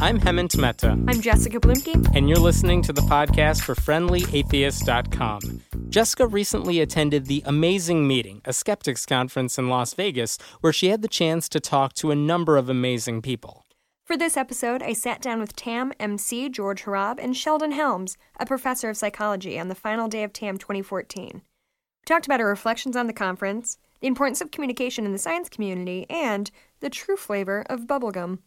I'm Hemant Mehta, I'm Jessica Bluemke. and you're listening to the podcast for FriendlyAtheist.com. Jessica recently attended the Amazing Meeting, a skeptics conference in Las Vegas, where she had the chance to talk to a number of amazing people. For this episode, I sat down with TAM MC George Hrab and Sheldon Helms, a professor of psychology, on the final day of TAM 2014. We talked about our reflections on the conference, the importance of communication in the science community, and the true flavor of bubblegum.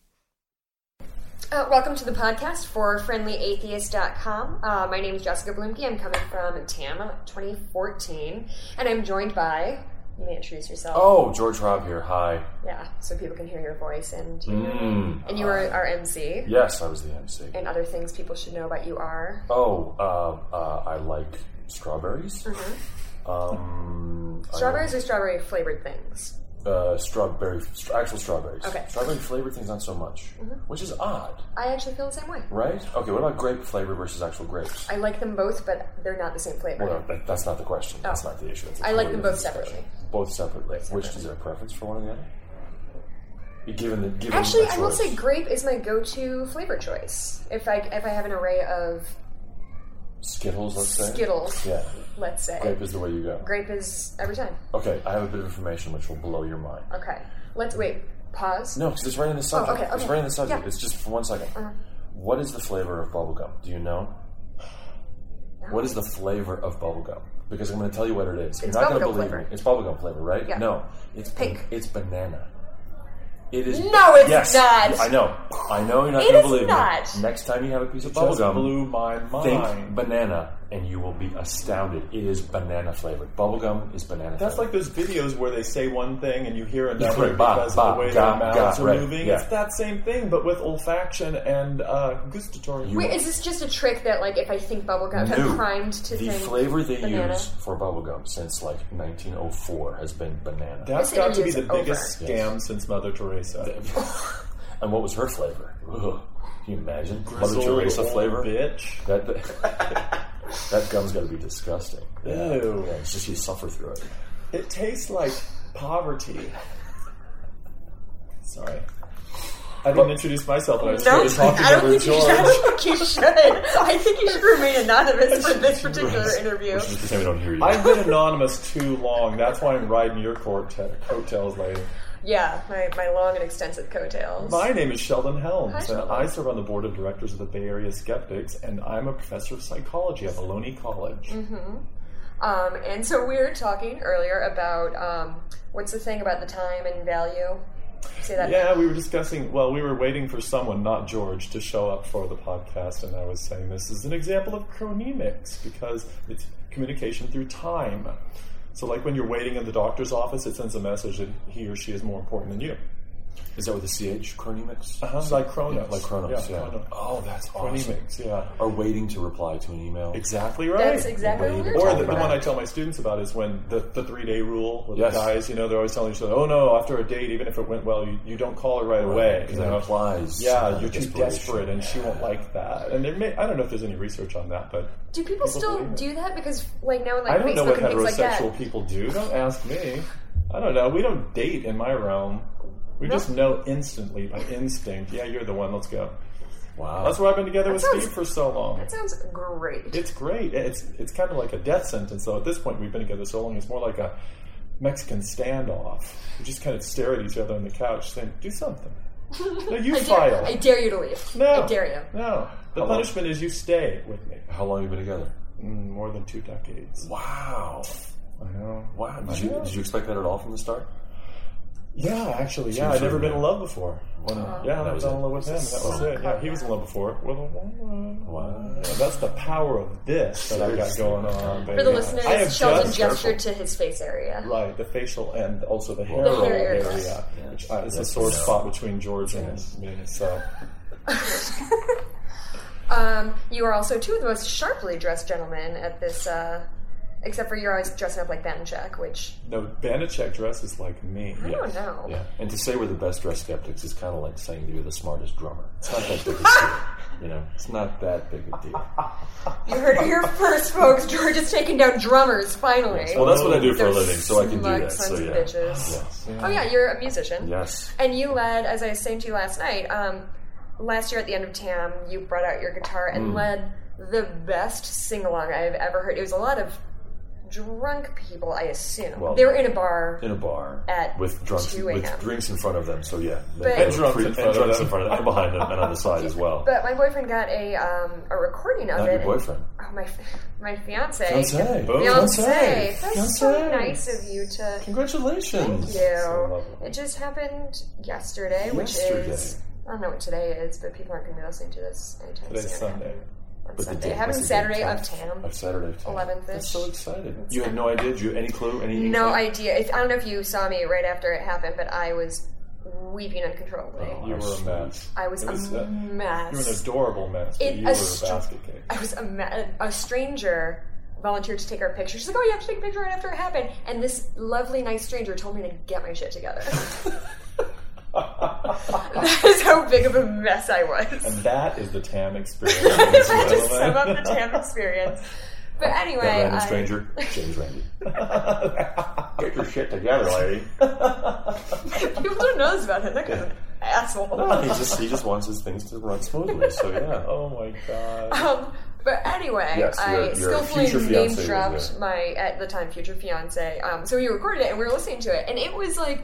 Uh, welcome to the podcast for friendlyatheist.com. Uh, my name is Jessica Bluemke. I'm coming from TAM 2014, and I'm joined by. You may introduce yourself. Oh, George Hrab here. Hi. Yeah, so people can hear your voice and you. Mm, And you were our MC. Yes, I was the MC. And other things people should know about you are. Oh, uh, uh, I like strawberries. Um, I Strawberries or strawberry flavored things? Uh, strawberry, st- actual strawberries. Okay. Strawberry flavored things, not so much, which is odd, I actually feel the same way. right? Okay, what about grape flavor versus actual grapes? I like them both, but they're not the same flavor. Well, that, that's not the question. That's Oh. not the issue. I like them both separately. Both separately. Which is there a preference for one or the other? Given the given Actually, I will say grape is my go-to flavor choice. If I if I have an array of Skittles, let's say. Skittles, Yeah, let's say, grape is the way you go. grape is every time. Okay, I have a bit of information which will blow your mind. Okay, let's wait. Pause. No, because it's right in the subject. okay, okay. It's right in the subject. Yeah. It's just for one second. Uh-huh. What is the flavor of bubblegum? Do you know? What is the flavor of bubblegum? Because I'm going to tell you what it is. It's You're not going to believe flavor. me. It's bubblegum flavor, right? Yeah. No, it's Pink. It's banana. It is. No, it's yes, not. I know. I know you're not It going to is believe not. me. Next time you have a piece of Just bubblegum, blew my think mind. banana, and you will be astounded. It is banana flavored. Bubblegum is banana. That's flavored. like those videos where they say one thing and you hear another right, ba, because ba, of the way ga, their mouths ga, are right, moving. yeah. It's that same thing, but with olfaction and uh, gustatory. Wait, is this just a trick that, like, if I think bubblegum, No. I'm primed to the think flavor they banana? use for bubblegum since like 1904 has been banana. That's This got to be interview's the biggest over. scam since Mother Teresa. and what was her flavor? Ugh. Can you imagine? Mother Teresa flavor? bitch. That, that gum's got to be disgusting. Yeah. Ew. Yeah, it's just you suffer through it. It tastes like poverty. Sorry. I didn't introduce myself, and I was No, still talking I don't over think you should. I George. don't think you should. I think you should remain anonymous for this particular interview. Just pretend we don't hear you. I've been anonymous too long. That's why I'm riding your coat coattails, lady. Yeah, my, my long and extensive coattails. My name is Sheldon Helms, Hi, and Sheldon. I serve on the board of directors of the Bay Area Skeptics, and I'm a professor of psychology at Ohlone College. Mm-hmm. Um, and so we were talking earlier about um, what's the thing about the time and value. Say that. Yeah, we were discussing. Well, we were waiting for someone, not George, to show up for the podcast, and I was saying this is an example of chronemics because it's communication through time. So, like when you're waiting in the doctor's office, it sends a message that he or she is more important than you. Is that with the CH? Chronemics? Uh-huh, like Chronos. Like Chronos, yeah. Chronos. Oh, that's awesome. Chronemics, yeah. Are waiting to reply to an email. Exactly right. That's exactly what we were Or the, the one I tell my students about is when the, the three day rule with Yes. the guys, you know, they're always telling each other, oh no, after a date, even if it went well, you, you don't call her right, away. Because that implies Yeah, uh, you're too desperate and she won't like that. And there may, I don't know if there's any research on that, but Do people still believe it. do that? Because like now, like I don't know what and things like heterosexual people do. Don't ask me. I don't know. We don't date in my realm. We No? just know instantly by instinct. Yeah, you're the one. Let's go. Wow. That's why I've been together with sounds- Steve for so long. That sounds great. It's great. It's it's kind of like a death sentence. So at this point, we've been together so long. It's more like a Mexican standoff. We just kind of stare at each other on the couch, saying, "Do something." No, you I file. dare, I dare you to leave. no, I dare you. No, the How long? punishment is you stay with me. How long have you been together? Mm, more than two decades. Wow. I know. Wow. Did you, did you expect that at all from the start? Yeah, actually, yeah. I'd never been in love before. When, yeah, That I was fell in love with him. That was it. Yeah, he was in love before. With a woman. Wow. Yeah, that's the power of this that I've got going on. Baby. For the listeners, I have Sheldon just- gestured to his face area. Right, the facial and also the hair The hair area, area. which uh, is a Yes, sore yes. spot between George and me. So Um, you are also two of the most sharply dressed gentlemen at this. Uh, except for you're always dressing up like Banachek, which no, Banachek dresses like me. I don't know. Yeah. And to say we're the best dressed skeptics is kind of like saying that you're the smartest drummer. It's not that big a deal. You know, it's not that big a deal. You heard it here first, folks. George is taking down drummers, finally. Well, that's what I do for a living, so I can do that. sons So yeah. bitches. Yes. Oh, yeah, you're a musician. Yes. And you led, as I was saying to you last night, um, last year at the end of TAM, you brought out your guitar and Mm. led the best sing along I've ever heard. It was a lot of drunk people, I assume. Well, they were in a bar. In a bar At with drunks 2 with drinks in front of them. So yeah, But- they- And drunks in front of drunks them. in front of them, and behind them, and on the side as well. But my boyfriend got a um, a recording of Not it. your and- boyfriend. oh, my my fiance. Fiance. Boom. Fiance. Fiance. That's so nice of you to. Congratulations. Thank you. So it just happened yesterday, which is I don't know what today is, but people aren't going to be listening to this anytime Today's soon. Sunday. On But the Sunday, day- having what's the date? Saturday of Tenth? Tam. Of Saturday of Tam. 11th-ish. That's so excited. It's you had no idea? Did you any clue? Any No inkling? idea. If, I don't know if you saw me right after it happened, but I was weeping uncontrollably. Oh, You were a mess. I was It a was, uh, mess. You were an adorable mess, but It- you a were str- a basket case. I was a, ma- a stranger volunteered to take our picture. She's like, "Oh, you have to take a picture right after it happened." And this lovely, nice stranger told me to get my shit together. that is how big of a mess I was. And that is the TAM experience. Just sum up the TAM experience. But anyway, That random I- stranger, James Randi. Get your shit together, lady. people don't know this about him. That guy's an asshole. No, he just he just wants his things to run smoothly. So yeah. Oh my god. Um, but anyway, Yes, your- I skillfully name dropped my at the time future fiance. Um, so we recorded it and we were listening to it, and it was like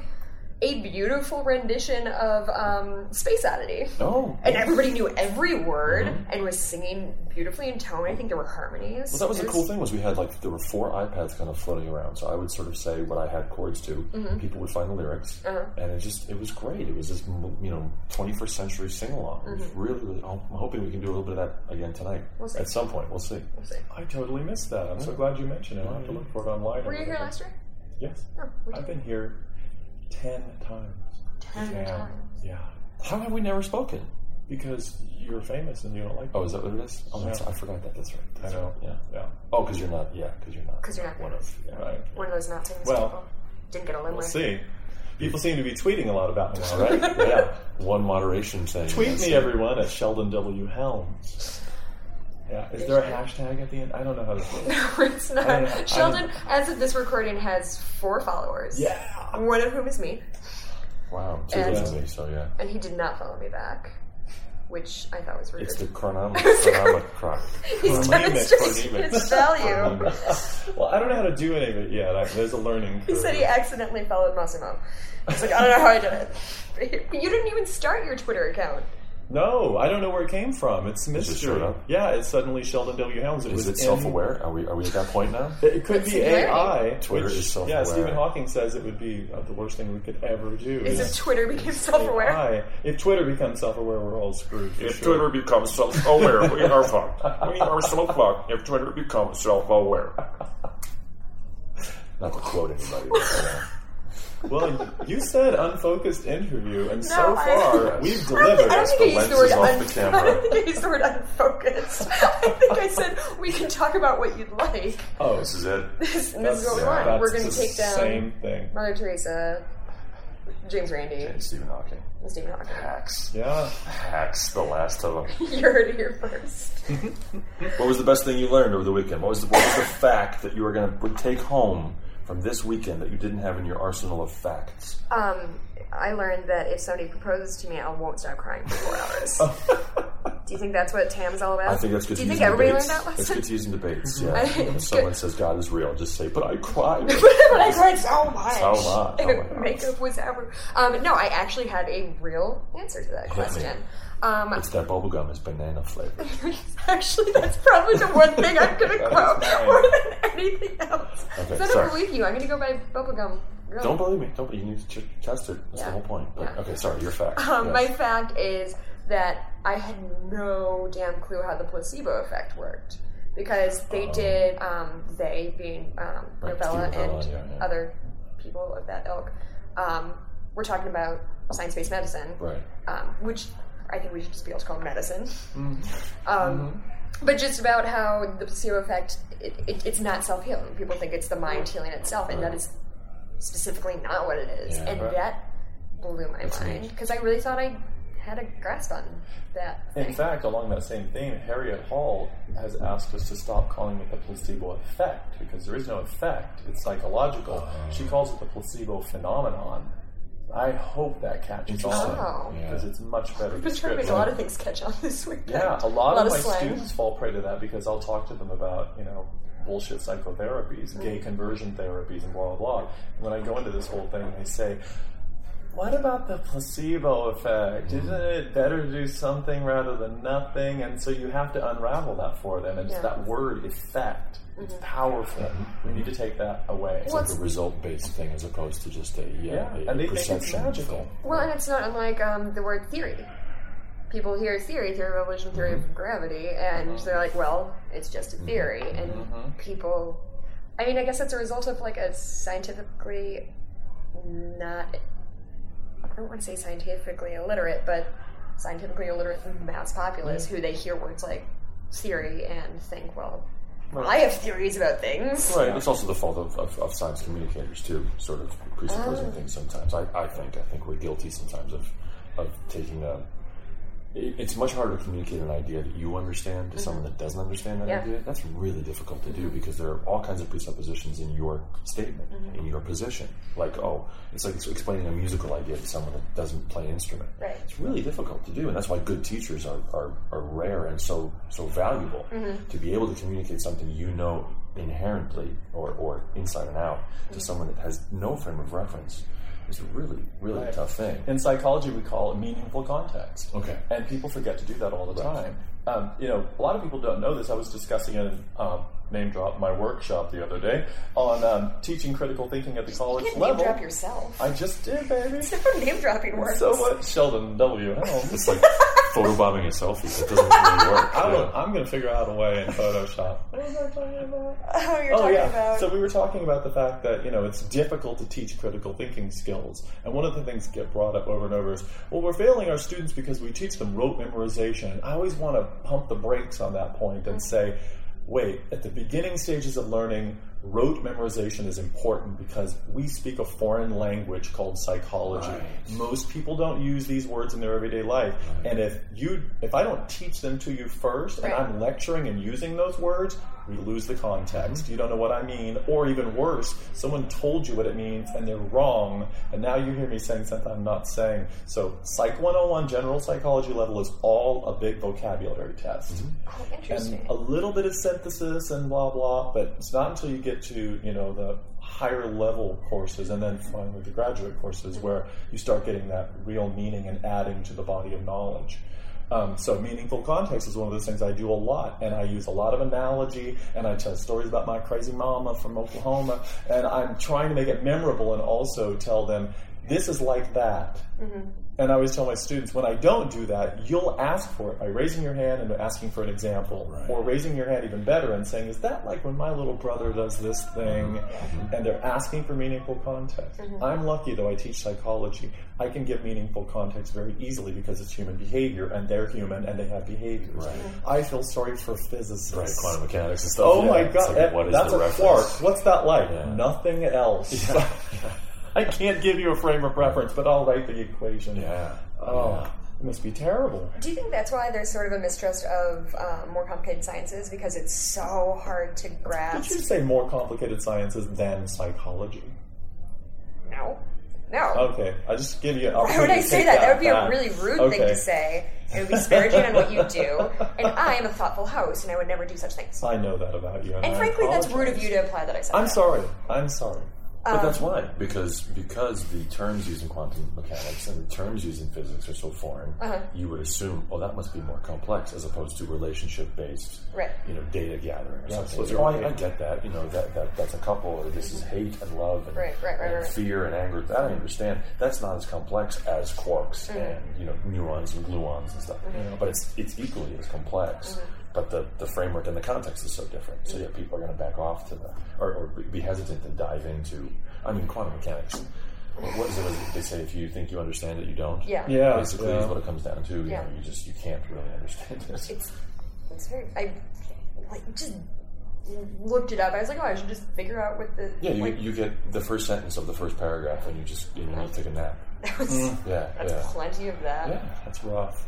a beautiful rendition of um, Space Oddity. Oh. And everybody knew every word Mm-hmm. and was singing beautifully in tone. I think there were harmonies. Well, that was It the cool thing was we had like there were four iPads kind of floating around. So I would sort of say what I had chords to. People would find the lyrics, Uh-huh. and it just it was great. It was this you know 21st century sing along. It was really, really. I'm hoping we can do a little bit of that again tonight We'll see. at some point. We'll see. We'll see. I totally missed that. I'm so glad you mentioned it. I'll have to look for it online. Were you here last year? Yes. No, we did. I've been here ten times. Ten Yeah. times. Yeah. How have we never spoken? Because you're famous and you don't like Oh, is that what it is? Oh, that's, Yeah. I forgot that. That's right. I know. right. Yeah. Yeah. Oh, because you're not. Yeah, because you're not. Because you're not one of. Yeah. Right. One of those not famous Well, people. Didn't get a We'll see. People seem to be tweeting a lot about me now, Right. right? yeah. One moderation thing. Tweet me, it. everyone, at Sheldon W. Helms. Yeah. Is there a hashtag at the end? I don't know how to say it. No, it's don't Sheldon, as of this recording, has four followers. Yeah. One of whom is me, Wow. Two And- days of me. So yeah. and he did not follow me back, which I thought was rude. It's the chronomic. It's the chronomic croc. He's Chronemic, demonstrating chronemic. its value. Well, I don't know how to do any of it yet. I, there's a learning curve. He said he accidentally followed Massimo. He's like, I don't know how I did it. But you didn't even start your Twitter account. No, I don't know where it came from. It's mystery. showed up? Yeah, it's suddenly Sheldon W. Helms. It Is was it self-aware? Are we? Are we at that point now? It could be Singularity. AI. Twitter which- is Yeah, self-aware. Yeah, Stephen Hawking says it would be uh, the worst thing we could ever do. Is if Twitter became self-aware? AI. If Twitter becomes self-aware, we're all screwed. If sure. becomes self-aware, we are fucked. We are so fucked if Twitter becomes self-aware. Not to quote anybody. But, you know. Well, you said unfocused interview, and so No, I- far we've I don't delivered. think, I don't think I the used the word lenses off un- the camera. I don't think I used the word unfocused. I think I said we can talk about what you'd like. oh, This is it. This, this is what we yeah, want. We're going to take down same thing. Mother Teresa, James Randi, And Stephen Hawking. and Stephen Hawking. Hacks. Yeah. Hacks, the last of them. You heard it here first. What was the best thing you learned over the weekend? What was the, what was the fact that you were going to take home from this weekend that you didn't have in your arsenal of facts? Um, I learned that if somebody proposes to me, I won't stop crying for four hours. Do you think that's what Tam's all about? I think that's good Do you think everybody debates. learned that That's lesson? good to use in debates. Yeah. When someone good. says God is real, just say, "But I cried." but I cried so much. So much. Oh. Makeup was ever. Um, no, I actually had a real answer to that question. Um, it's that bubblegum is banana flavored. actually, that's probably the one thing I'm going to quote more than anything else. Okay, I don't believe you. I'm going to go by bubblegum. Girl. Don't believe me. Don't. You need to ch- test it. That's Yeah. the whole point. But, Yeah. Okay, sorry. Your fact. Um, Yes. My fact is that I had no damn clue how the placebo effect worked because they did um, they being um, Novella Novella, and yeah, yeah. other people of that ilk. Um, we're talking about science-based medicine, Right. um, which I think we should just be able to call it medicine. Mm-hmm. Um, But just about how the placebo effect, it, it, it's not self-healing. People think it's the mind healing itself, and that is specifically not what it is. Yeah, and right. that blew my That's mind because I really thought I had a grasp on that. In thing. fact, along that same theme, Harriet Hall has asked us to stop calling it the placebo effect because there is no effect. It's psychological. She calls it the placebo phenomenon. I hope that catches on Oh. because it's much better I've been trying to make a lot of things catch on this week. Yeah, a lot, A lot of of my slang. students fall prey to that because I'll talk to them about, you know, bullshit psychotherapies, Mm. gay conversion therapies, and blah, blah, blah. And when I go into this whole thing, they say, what about the placebo effect? Isn't it better to do something rather than nothing? And so you have to unravel that for them. And it's Yeah. that word effect. It's mm-hmm. powerful. We need to take that away. It's like a result based thing as opposed to just a, yeah, yeah, a, and they a think it's magical. Well, and it's not unlike um, the word theory. People hear theory, theory of evolution, theory of mm-hmm. gravity, and mm-hmm. they're like, well, it's just a theory. And people, I mean, I guess it's a result of like a scientifically not, I don't want to say scientifically illiterate, but scientifically illiterate mass populace mm-hmm. who they hear words like theory and think, well, I have theories about things. Right. It's also the fault of, of, of science communicators too, sort of presupposing ah. things sometimes. I, I think I think we're guilty sometimes of of taking a. it- It's much harder to communicate an idea that you understand to someone mm-hmm. that doesn't understand that Yeah. idea. That's really difficult to do mm-hmm. because there are all kinds of presuppositions in your statement, mm-hmm. in your position. Like, oh, it's like explaining a musical idea to someone that doesn't play an instrument. Right. It's really difficult to do, and that's why good teachers are, are, are rare and so so valuable to be able to communicate something you know inherently or, or inside and out to someone that has no frame of reference. It's a really, really Right. tough thing. In psychology, we call it meaningful context. Okay. And people forget to do that all the time. Um, you know, a lot of people don't know this. I was discussing in um, name drop my workshop the other day on um, teaching critical thinking at the college You can't level. name drop yourself. I just did, baby. name dropping works. so what? Sheldon W. Helms. It's like photobombing a selfie. It doesn't really work. I Yeah. will, I'm going to figure out a way in Photoshop. What was I talking about? Oh, you're Oh talking yeah. about. So we were talking about the fact that you know it's difficult to teach critical thinking skills, and one of the things that get brought up over and over is, well, we're failing our students because we teach them rote memorization. I always want to pump the brakes on that point and mm-hmm. say, wait, at the beginning stages of learning, rote memorization is important because we speak a foreign language called psychology. Right. Most people don't use these words in their everyday life, and if you, if I don't teach them to you first, and I'm lecturing and using those words, we lose the context. Mm-hmm. You don't know what I mean, or even worse, someone told you what it means and they're wrong, and now you hear me saying something I'm not saying. So, Psych 101 general psychology level is all a big vocabulary test. Mm-hmm. oh, interesting. And a little bit of synthesis and blah blah, but it's not until you get to, you know, the higher level courses and then finally the graduate courses where you start getting that real meaning and adding to the body of knowledge. Um, so meaningful context is one of those things I do a lot, and I use a lot of analogy, and I tell stories about my crazy mama from Oklahoma, and I'm trying to make it memorable and also tell them this is like that. And I always tell my students when I don't do that, you'll ask for it by raising your hand and asking for an example, Right. or raising your hand even better and saying, "Is that like when my little brother does this thing?" Mm-hmm. And they're asking for meaningful context. Mm-hmm. I'm lucky though. I teach psychology. I can give meaningful context very easily because it's human behavior, and they're human and they have behaviors. Right. I feel sorry for physicists. Right, quantum mechanics and stuff. Oh yeah. my god, like, that- what is that's the a reference? quark. What's that like? Yeah. Nothing else. I can't give you a frame of reference, but I'll write the equation. Yeah. Oh, Yeah. it must be terrible. Do you think that's why there's sort of a mistrust of um, more complicated sciences because it's so hard to grasp? Did grasp? you say more complicated sciences than psychology? No, no. Okay, I just give you. Why would I say that? That would be a really rude thing to say. It would be disparaging on what you do. And I am a thoughtful host, and I would never do such things. I know that about you, and, And frankly, that's rude of you to imply that I said I'm that. sorry. I'm sorry. But that's why, because because the terms used in quantum mechanics and the terms used in physics are so foreign, Uh-huh. you would assume, oh, that must be more complex as opposed to relationship based, Right. you know, data gathering or Yeah, something. so oh, I, I get that, you know, that, that that's a couple, or this is hate and love and, Right, right, right, and right. fear and anger. That I understand. That's not as complex as quarks Mm-hmm. and you know neurons and gluons and stuff. But it's it's equally as complex. Mm-hmm. But the, the framework and the context is so different. So yeah, people are going to back off to the or, or be hesitant to dive into. I mean, quantum mechanics. What what is it? What is they say if you think you understand it, you don't. Yeah. Yeah, Basically, yeah. is what it comes down to. You Yeah. know, you just you can't really understand it. It's it's very I like just looked it up. I was like, oh, I should just figure out what the Yeah, you, like, you get the first sentence of the first paragraph, and you just you know you take a nap. that was mm. Yeah, that's yeah, plenty of that. yeah. That's rough.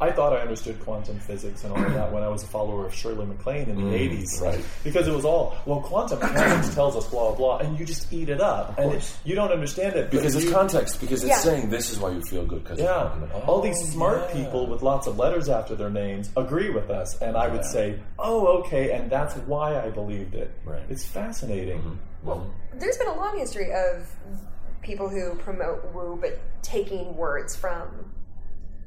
I thought I understood quantum physics and all of that when I was a follower of Shirley MacLaine in the eighties, Mm, right. Because it was all well, quantum mechanics tells us blah blah, and you just eat it up, and it, you don't understand it Because it's you- context. Because it's Yeah. saying this is why you feel good. Because Yeah, it's all these smart yeah. people with lots of letters after their names agree with us, and I would say, "Oh, okay," and that's why I believed it. Right. It's fascinating. Well, There's been a long history of people who promote woo, but taking words from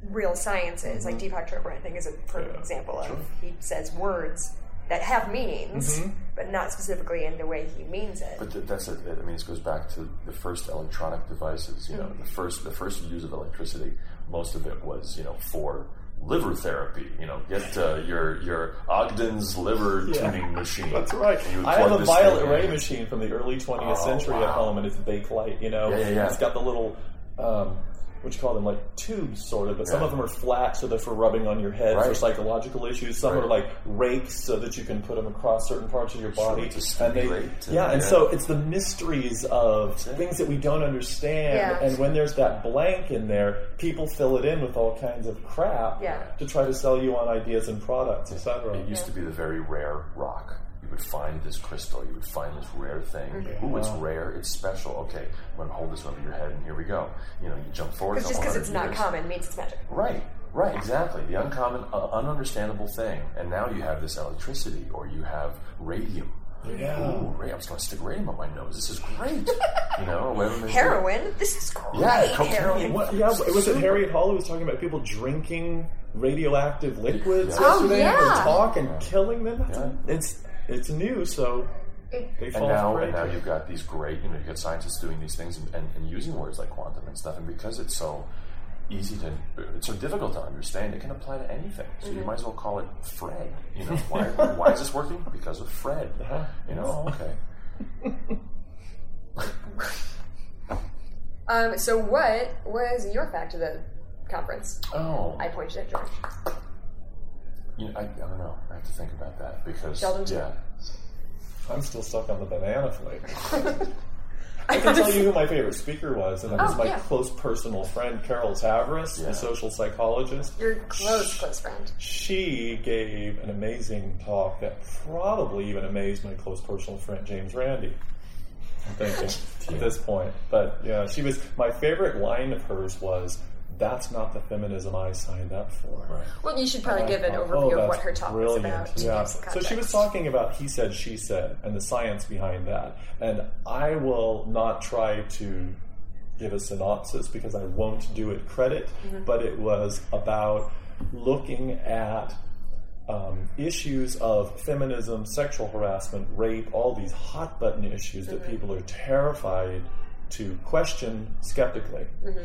real sciences. Like Deepak Chopra, I think, is a perfect Yeah, example of sure. he says words that have meanings, Mhm. but not specifically in the way he means it. But th- that's it. I mean, this goes back to the first electronic devices. You know, Mm-hmm. the first the first use of electricity. Most of it was you know for liver therapy. You know, get uh, your your Ogden's liver Yeah. tuning machine. That's right. And you would I have a violet thing array machine from the early 20th Oh, century at home, and it's a bakelite. You know, Yeah, yeah, yeah. it's got the little. Um, what you call them, like tubes, sort of, but some of them are flat, so they're for rubbing on your head for psychological issues. Some Right. are like rakes, so that you can put them across certain parts of your Sure, body. to and they, stimulate yeah, and yeah. so uh, it's the mysteries of things that we don't understand. Yeah. And when there's that blank in there, people fill it in with all kinds of crap Yeah. to try to sell you on ideas and products, etc. It used to be the very rare rock. You would find this crystal. You would find this rare thing. Ooh, it's rare. It's special. Okay, I'm going to hold this over your head, and here we go. You know, you jump forward. Because just because because it's not common means it's magic. Right, right, exactly. The uncommon, uh, ununderstandable thing. And now you have this electricity, or you have radium. Yeah. Ooh, ra- I'm just going to stick radium up my nose. This is great. you know, or whatever. they do. Heroin. This is great. Yeah, cocaine. heroin. What, yeah, was it Harriet Hall who was talking about people drinking radioactive liquids Yeah. Oh, yesterday yeah. and talk and killing them? That's Yeah. It's it's new, so they And now, prey and now you've got these great, you know, you've got scientists doing these things and, and, and using words like quantum and stuff, and because it's so easy to, it's so difficult to understand, it can apply to anything. So Mm-hmm. you might as well call it Fred. You know, why, why is this working? Because of Fred. Uh-huh. You know, okay. Um, so what was your fact of the conference? Oh, I pointed at George. You know, I, I don't know. I have to think about that because Sheldon, too? yeah, I'm still stuck on the banana flavor. I can tell you who my favorite speaker was, and it was Oh, my yeah. close personal friend, Carol Tavris, Yeah. the social psychologist. Your close, close friend. She gave an amazing talk that probably even amazed my close personal friend, James Randi. I'm thinking at this point. But yeah, she was, my favorite line of hers was, that's not the feminism I signed up for. right. Well, you should probably give an Oh, overview of what her talk brilliant. was about. to Yeah. give some So she was talking about he said, she said, and the science behind that. And I will not try to give a synopsis because I won't do it credit, Mm-hmm. but it was about looking at um, issues of feminism, sexual harassment, rape, all these hot button issues that Mm-hmm. people are terrified to question skeptically Mm-hmm.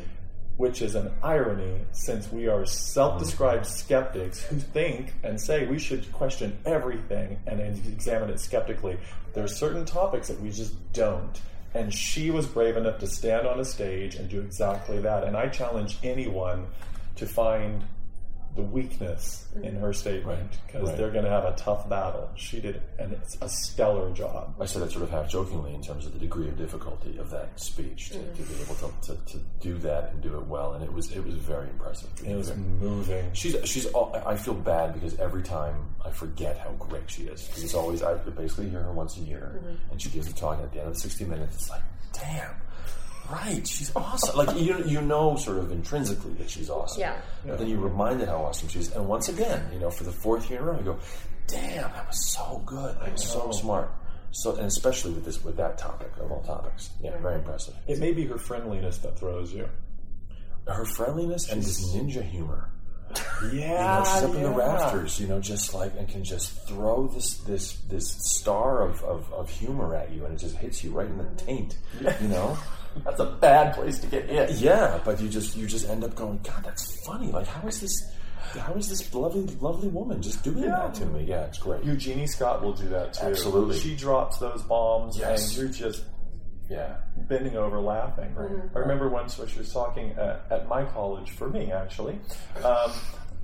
Which is an irony since we are self described skeptics who think and say we should question everything and examine it skeptically. There are certain topics that we just don't. And she was brave enough to stand on a stage and do exactly that. And I challenge anyone to find the weakness in mm-hmm. her statement because Right. they're going to have a tough battle. She did and it's a stellar job. I said that sort of half jokingly in terms of the degree of difficulty of that speech to, to be able to, to, to do that and do it well, and it was it was very impressive. It was moving. She's she's. all- I feel bad because every time I forget how great she is. Because it's always I basically hear her once a year, mm-hmm. and she gives a talk. And at the end of the sixty minutes, it's like, damn, right? She's awesome. like you you know sort of intrinsically that she's awesome. Yeah. But then you're reminded how awesome she is, and once again, you know, for the fourth year in a row, you go, damn, that was so good. That was so smart. So and especially with this with that topic of all topics, yeah, very impressive. It may be her friendliness that throws you. Her friendliness and this ninja humor. You Yeah, know, she's up in the rafters, you know, just like and can just throw this this this star of, of, of humor at you, and it just hits you right in the taint. You know, That's a bad place to get hit. yeah. But you just you just end up going, God, that's funny. Like, how is this? How is this lovely lovely woman just doing that to me? Yeah, it's great. Eugenie Scott will do that too. Absolutely. She drops those bombs, Yes. and you're just yeah, bending over laughing. I remember once when she was talking at, at my college, for me actually, um,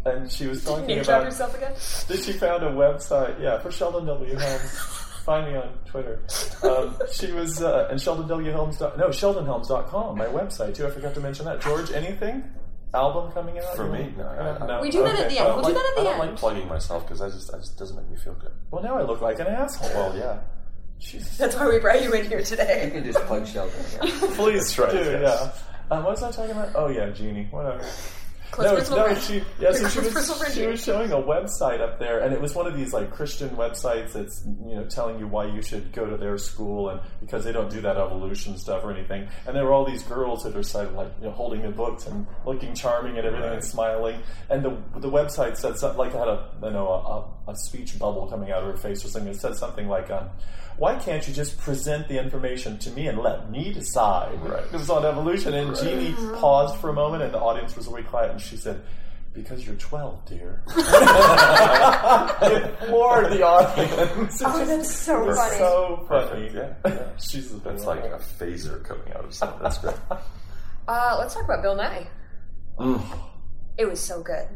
and she was talking Name drop about yourself again. that she found a website. Yeah, for Sheldon W. Helms. Find me on Twitter. Um, she was uh, and Sheldon W. Helms. Dot, no, SheldonHelms.com, my website too. I forgot to mention that. George, anything? Album coming out For me, no, I- I- no. We do that at the end. well, We'll do that at I the don't end. like plugging myself because I just, I just doesn't make me feel good. Well, now I look like an asshole. Well, yeah. Jesus. That's why we brought you in here today. You can just plug Sheldon. Yeah. Please right, do, yes. yeah. Um, what was I talking about? Oh yeah, Jeannie. Whatever. Close no, no, friend. she, yeah, so she was, she was showing a website up there, and it was one of these like Christian websites that's you know telling you why you should go to their school, and because they don't do that evolution stuff or anything. And there were all these girls that are sort of like you know holding their books and looking charming and everything and smiling. And the the website said something like had a you know a, a, a speech bubble coming out of her face or something. It said something like. Um, why can't you just present the information to me and let me decide? Right. It was on evolution, and Jeannie paused for a moment, and the audience was really quiet, and she said, "Because you're 12, dear." it floored the audience. Oh, that's so funny. so funny. Yeah, yeah. She's the That's like a phaser coming out of something. That's great. Uh, let's talk about Bill Nye. Mm. It was so good.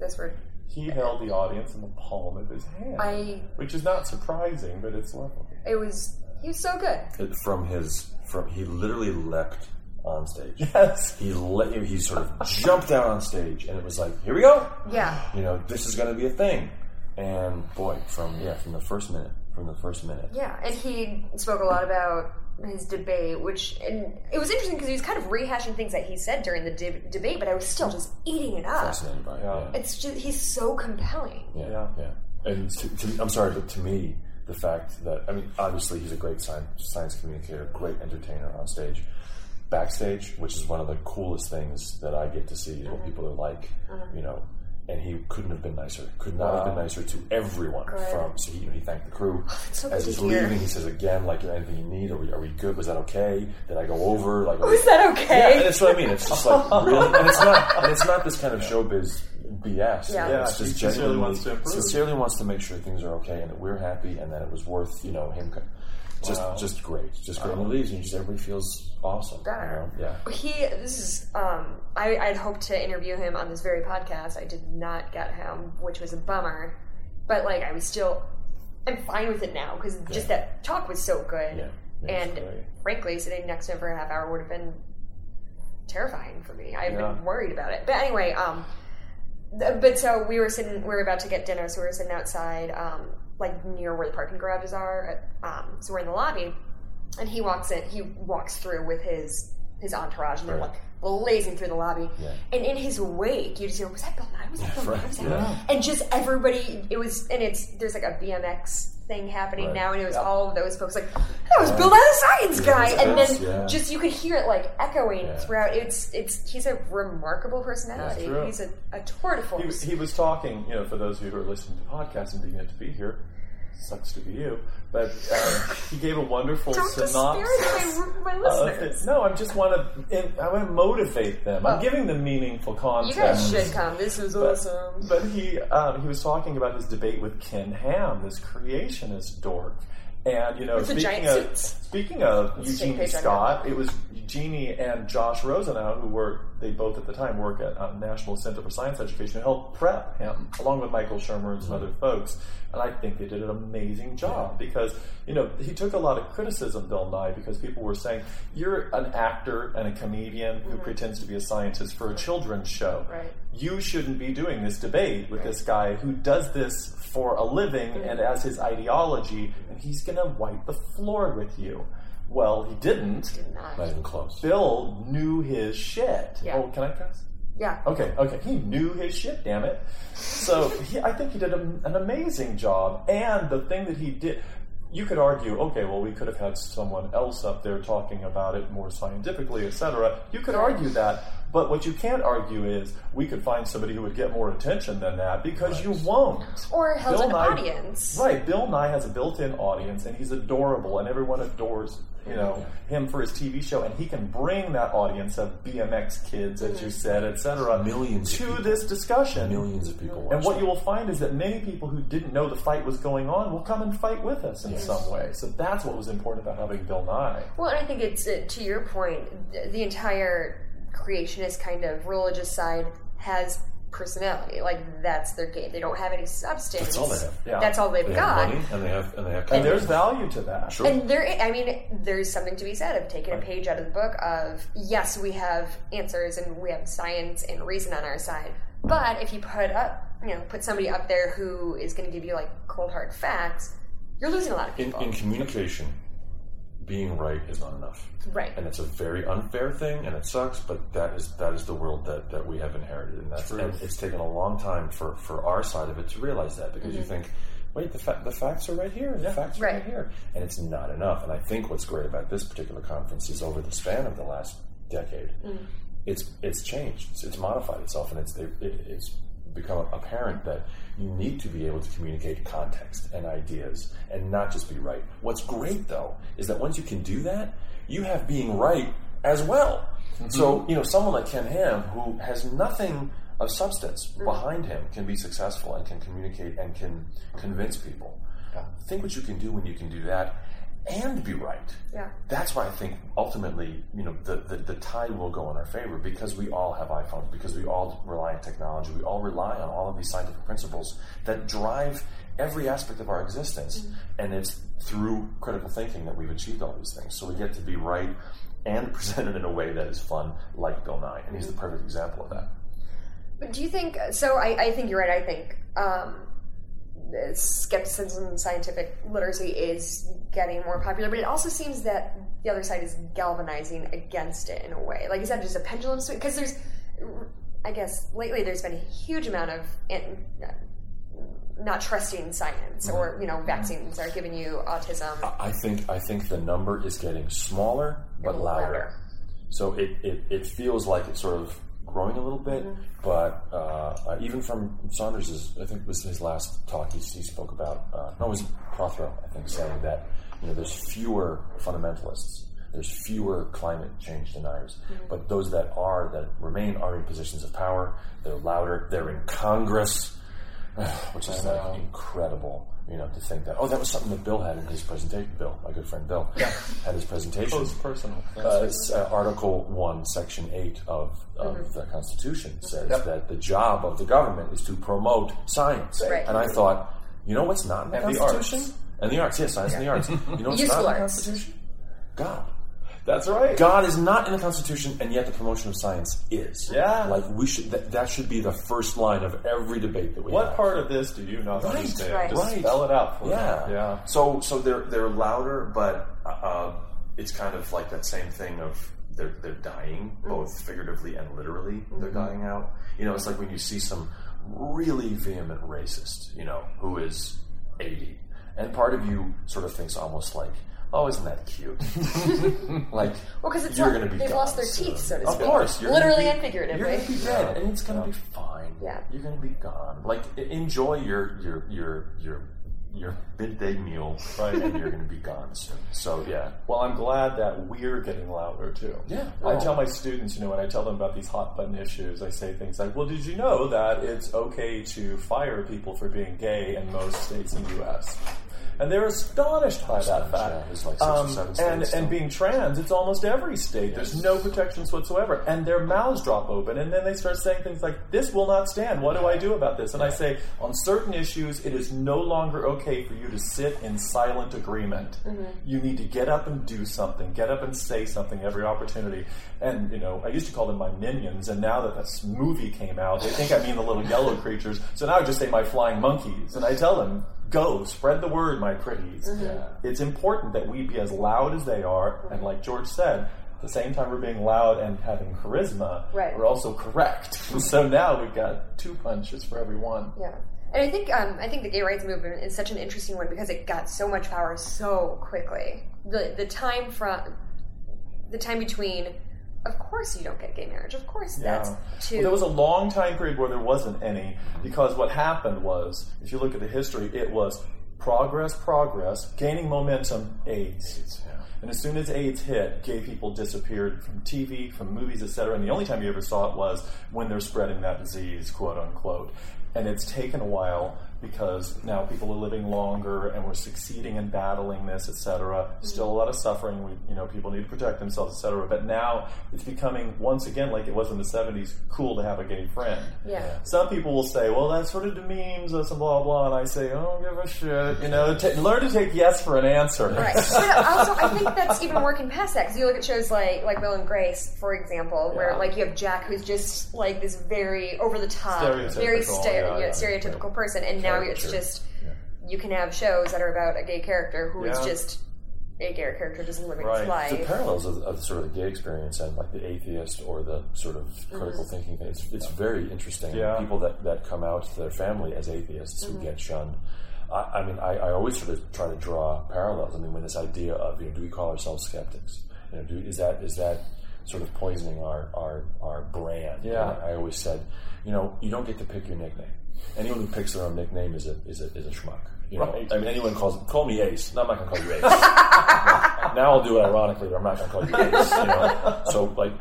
Those were He held the audience in the palm of his hand, I. which is not surprising, but it's lovely. It was. He was so good. It- from his, from he literally leapt on stage. Yes. He le- he sort of jumped out on stage, and it was like, here we go. Yeah. You know, this is going to be a thing. And boy, from yeah, from the first minute, from the first minute, Yeah, and he spoke a lot about his debate, which and it was interesting because he was kind of rehashing things that he said during the deb debate, but I was still just eating it up. fascinated by it. Yeah. Yeah. It's just he's so compelling. Yeah, Yeah. yeah. And to, to, I'm sorry, but to me, the fact that I mean, obviously, he's a great science, science communicator, great entertainer on stage. Backstage, which is one of the coolest things that I get to see, is what uh-huh. people are like. Uh-huh. You know, and he couldn't have been nicer. Could not have been nicer to everyone. Good. From so he, he thanked the crew so as he's leaving. He says again, like, anything you need? Are we, are we good? Was that okay? Did I go over? Like, Was that okay? yeah, okay? and that's what I mean. It's just like really, and it's not, and it's not this kind of showbiz BS. Yeah. Yeah, it's he just sincerely genuinely wants to improve. sincerely wants to make sure things are okay and that we're happy and that it was worth you know him. co- Just, Wow. just great, just great. And he leaves, and just everybody feels awesome. you know? Yeah. He, this is, um, I, I'd hoped to interview him on this very podcast. I did not get him, which was a bummer. But, like, I was still, I'm fine with it now because just that talk was so good. Yeah. and great. frankly, sitting next to him for a half hour would have been terrifying for me. I've Yeah. been worried about it. But anyway, um, th- but so we were sitting, we were about to get dinner, so we were sitting outside, um, like near where the parking garages are. At, um, so we're in the lobby, and he walks in. He walks through with his his entourage, and they're Right. like blazing through the lobby. Yeah. And in his wake, you just hear, "Was that Bill Nye? Was that Bill Nye? Was that?" yeah. And just everybody, it was, and it's there's like a BMX thing happening Right. now, and it was Yeah. all of those folks like, "That was Bill Nye the Science Guy," and then yeah. just you could hear it like echoing Yeah. throughout. It's it's he's a remarkable personality. He's a, a tour de He force. he was talking, you know, for those of you who are listening to podcasts and didn't get to be here, sucks to be you, but um, he gave a wonderful Don't synopsis. my, my of it. No, I just want to. I want to motivate them. I'm Oh. giving them meaningful content. you guys should come. This is awesome. But he um, he was talking about his debate with Ken Ham, this creationist dork. And you know, the speaking of speaking of Let's Eugenie page on Scott, it was Eugenie and Josh Rosenau who work. They both at the time work at uh, National Center for Science Education who helped prep him, along with Michael Shermer and some other folks. And I think they did an amazing job because you know he took a lot of criticism, Bill Nye, because people were saying you're an actor and a comedian who pretends to be a scientist for a children's show Right. you shouldn't be doing this debate with this guy who does this for a living and as his ideology, and he's going to wipe the floor with you. Well, he didn't. Not- Not even close. Bill knew his shit. Yeah. Oh, can I cuss? Yeah. Okay, okay. He knew his shit, damn it. So he, I think he did a, an amazing job. And the thing that he did, you could argue, okay, well, we could have had someone else up there talking about it more scientifically, etc. You could argue that. But what you can't argue is we could find somebody who would get more attention than that because you won't. Or held Bill an Nye- audience. Right. Bill Nye has a built-in audience, and he's adorable, and everyone adores you know him for his TV show, and he can bring that audience of BMX kids, as you said, etc., Millions to people. this discussion. Millions of people. And what that. you will find is that many people who didn't know the fight was going on will come and fight with us in some way. So that's what was important about having Bill Nye. Well, and I think it's uh, to your point. The entire creationist kind of religious side has personality. Like that's their game. They don't have any substance. That's all they have. Yeah. That's all they've They got. have money and they have and they have And there's value to that. Sure. And there, I mean, there's something to be said of taking a page out of the book of yes, we have answers and we have science and reason on our side. But if you put up, you know, put somebody up there who is going to give you like cold hard facts, you're losing a lot of in, people. in communication, being right is not enough. right. and it's a very unfair thing, and it sucks. But that is that is the world that, that we have inherited, and that's and it's taken a long time for, for our side of it to realize that because you mm-hmm. think, wait, the fa- the facts are right here, the facts are right. Right. here, and it's not enough. And I think what's great about this particular conference is over the span of the last decade, mm. it's it's changed, it's, it's modified itself, and it's it, it's become apparent that you need to be able to communicate context and ideas and not just be right. What's great though is that once you can do that, you have being right as well. Mm-hmm. So, you know, someone like Ken Ham who has nothing of substance mm-hmm. behind him can be successful and can communicate and can convince people. Think what you can do when you can do that and be right Yeah. that's why I think ultimately, you know, the, the, the tide will go in our favor because we all have iPhones, because we all rely on technology, we all rely on all of these scientific principles that drive every aspect of our existence. And it's through critical thinking that we've achieved all these things. So we get to be right and presented in a way that is fun, like Bill Nye. And he's the perfect example of that. But do you think? So I, I think you're right. I think um, skepticism and scientific literacy is getting more popular, but it also seems that the other side is galvanizing against it in a way. Like, is that just a pendulum swing? Because there's, I guess, lately there's been a huge amount of in, uh, not trusting science, or you know, vaccines are giving you autism. I think I think the number is getting smaller but louder. louder. So it, it, it feels like it sort of growing a little bit, Mm-hmm. but uh, uh, even from Saunders's, I think it was his last talk, he, he spoke about, uh, no, it was Prothero, I think, saying that you know there's fewer fundamentalists, there's fewer climate change deniers, Mm-hmm. but those that are that remain are in positions of power. They're louder. They're in Congress, which is like know. incredible. You know, to think that oh, that was something that Bill had in his presentation. Bill, my good friend Bill, had his presentation. Close personal. Uh, it's, uh, Article 1, Section 8 of, of Mm-hmm. the Constitution says Yep. that the job of the government is to promote science. Right. And I thought, you know what's not in the And the Constitution? arts. And the arts, yes, science and the arts. You know what's Useful not in the. Constitution? God. That's right. God is not in the Constitution, and yet the promotion of science is. Yeah. Like, we should, that, that should be the first line of every debate that we What have. part of this do you not Right, understand? right. Just Right. spell it out for Yeah, me. Yeah. So so they're they're louder, but uh, it's kind of like that same thing of they're they're dying, both figuratively and literally. They're dying out. You know, it's like when you see some really vehement racist, you know, who is eighty, and part of you sort of thinks almost like. Oh, isn't that cute? like, Well, because it's you're not- going to be they've gone lost their soon. teeth, so to speak. Of course, you're Literally gonna and figuratively. You're going to be dead, and it's going to Yeah. be fine. Yeah. you're going to be gone. Like, enjoy your your your your your midday meal, Right. and you're going to be gone soon. So yeah, Well, I'm glad that we're getting louder too. Yeah. I Oh. tell my students, you know, when I tell them about these hot button issues, I say things like, "Well, did you know that it's okay to fire people for being gay in most states in the U.S.?" And they're astonished by that fact. yeah. There's like six or Um, seven and states, and being trans, it's almost every state. There's no protections whatsoever, and their mouths drop open, and then they start saying things like, "This will not stand. What do I do about this?" And I say, on certain issues, it is no longer okay for you to sit in silent agreement. You need to get up and do something. Get up and say something every opportunity. And you know, I used to call them my minions, and now that this movie came out, they think I mean the little yellow creatures. So now I just say my flying monkeys, and I tell them. Go, spread the word, my pretties. It's important that we be as loud as they are, and like George said, at the same time we're being loud and having charisma, Right. we're also correct. so now we've got two punches for every one. Yeah. And I think um, I think the gay rights movement is such an interesting one because it got so much power so quickly. The the time from the time between, of course you don't get gay marriage. Of course that's to Well, there was a long time period where there wasn't any because what happened was, if you look at the history, it was progress, progress, gaining momentum, AIDS. And as soon as AIDS hit, gay people disappeared from TV, from movies, etc. And the only time you ever saw it was when they're spreading that disease, quote unquote. and it's taken a while because now people are living longer and we're succeeding in battling this, etc. Still a lot of suffering. We, you know, people need to protect themselves, etc. But now it's becoming once again like it was in the '70s, cool to have a gay friend. Yeah. Some people will say, "Well, that sort of demeans us," and blah blah. And I say, "Oh, give a shit." You know, t- learn to take yes for an answer. Right. but also, I think that's even working past that because you look at shows like like Will and Grace, for example, where Yeah. like you have Jack, who's just like this very over the top, Stereotypical, very sta- yeah, yeah, yeah, stereotypical person, and now it's Caricature. just you can have shows that are about a gay character who is Yeah. just a gay character just living Right. his the parallels of, of sort of the gay experience and like the atheist or the sort of mm-hmm. critical thinking thing. It's, it's very interesting. Yeah. People that, that come out to their family as atheists who mm-hmm. get shunned. I, I mean, I, I always sort of try to draw parallels. I mean, when this idea of you know, do we call ourselves skeptics? You know, do, is that is that sort of poisoning our our, our brand? Yeah. And I always said, you know, you don't get to pick your nickname. Anyone who picks their own nickname is a is a is a schmuck. You know, Right. I mean, anyone calls call me Ace. No, I'm not going to call you Ace. now I'll do it ironically, but I'm not going to call you Ace. You know? So like,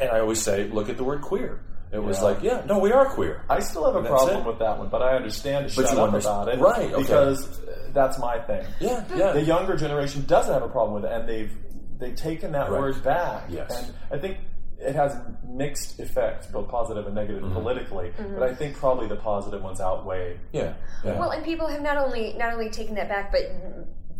and I always say, look at the word queer. It was Yeah. like, yeah, no, we are queer. I still have a problem it. with that one, but I understand to But shut up understand- about it, right, okay. Because uh, that's my thing. Yeah, yeah. The younger generation doesn't have a problem with it, and they've they've taken that Right. word back. Yes. and I think it has mixed effects, both positive and negative Mm-hmm. politically. But I think probably the positive ones outweigh. yeah, yeah. Well, and people have not only not only taken that back, but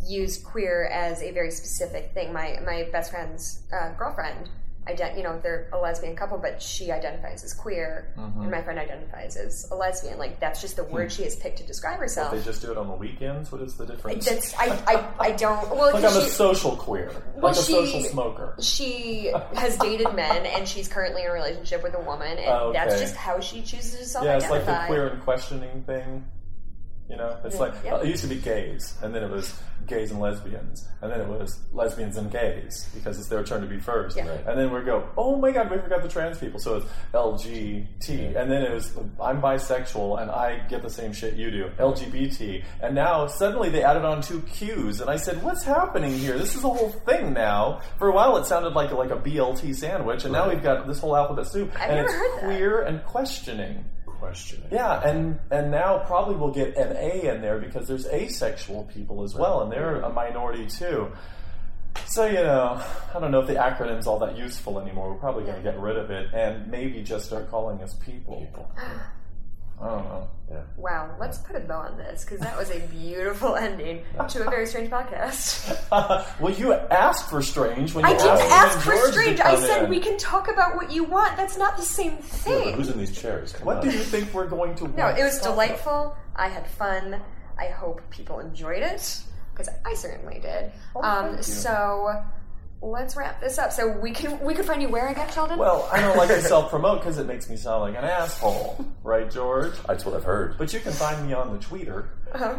used queer as a very specific thing. My my best friend's uh, girlfriend, ident- you know, they're a lesbian couple, but she identifies as queer, and mm-hmm. my friend identifies as a lesbian. Like that's just the hmm. word she has picked to describe herself. They just do it on the weekends. What is the difference? That's I, I, I don't well like I'm a she, social queer, Well, like a she- social smoker. she has dated men and she's currently in a relationship with a woman and Oh, that's just how she chooses to self Yeah, it's like the queer and questioning thing. You know, it's like Yeah. it used to be gays, and then it was gays and lesbians, and then it was lesbians and gays because it's their turn to be first. Yeah. Right. And then we go, oh my god, we forgot the trans people, so it's LGBT, and then it was I'm bisexual and I get the same shit you do, LGBT, and now suddenly they added on two Qs, and I said, what's happening here? This is a whole thing now. For a while, it sounded like like a BLT sandwich, and now we've got this whole alphabet soup, I've and never it's heard that. queer and questioning. Questioning. Yeah, and and now probably we'll get an A in there because there's asexual people as well, and they're a minority too. So you know, I don't know if the acronym's all that useful anymore. We're probably going to get rid of it and maybe just start calling us people. People. I don't. Yeah. Wow, let's put a bow on this because that was a beautiful ending to a very strange podcast. well, you asked for strange when you I didn't ask for George strange. I said in. we can talk about what you want. That's not the same Yeah, thing. who's in these chairs? Come What on. do you think we're going to? No, want it was delightful. I had fun. I hope people enjoyed it because I certainly did. Oh, um, thank you. So let's wrap this up. So we can we could find you where again, Sheldon? Well, I don't like to self promote because it makes me sound like an asshole, right, George? That's what I've heard. But you can find me on the Twitter Uh-huh.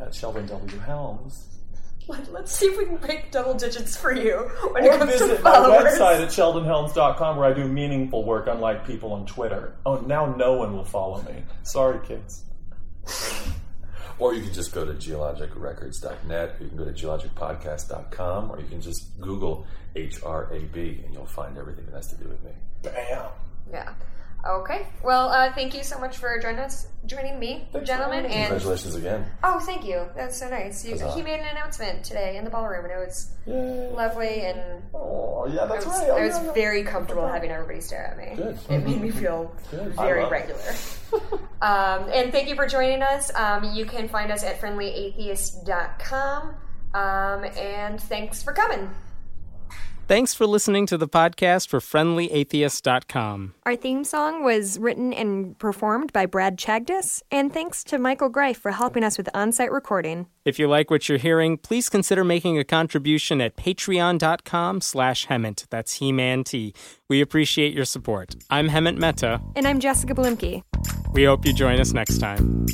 at Sheldon W. Helms. Let, us see if we can break double digits for you when it Or comes to visit my followers. website at sheldonhelms.com where I do meaningful work, unlike people on Twitter. Oh, now no one will follow me. Sorry, kids. Or you can just go to geologicrecords.net, or you can go to geologicpodcast.com, or you can just Google HRAB and you'll find everything that has to do with me. Bam. Yeah. Okay. Well, uh, thank you so much for joining us, joining me, Thanks for gentlemen. having me. And Congratulations again. oh, thank you. That's so nice. You, he made an announcement today in the ballroom, and it was Yay. lovely. And Oh, yeah, I that's was, right. Oh, I was yeah, yeah. very comfortable having everybody stare at me. Good. It made me feel Good. Very regular. um, and thank you for joining us. Um, you can find us at friendlyatheist.com. Um, and thanks for coming. Thanks for listening to the podcast for friendlyatheist.com. Our theme song was written and performed by Brad Chagdis, and thanks to Michael Greif for helping us with on site recording. If you like what you're hearing, please consider making a contribution at patreon.com slash Hemant. That's He Man T. We appreciate your support. I'm Hemant Mehta. And I'm Jessica Bluemke. We hope you join us next time.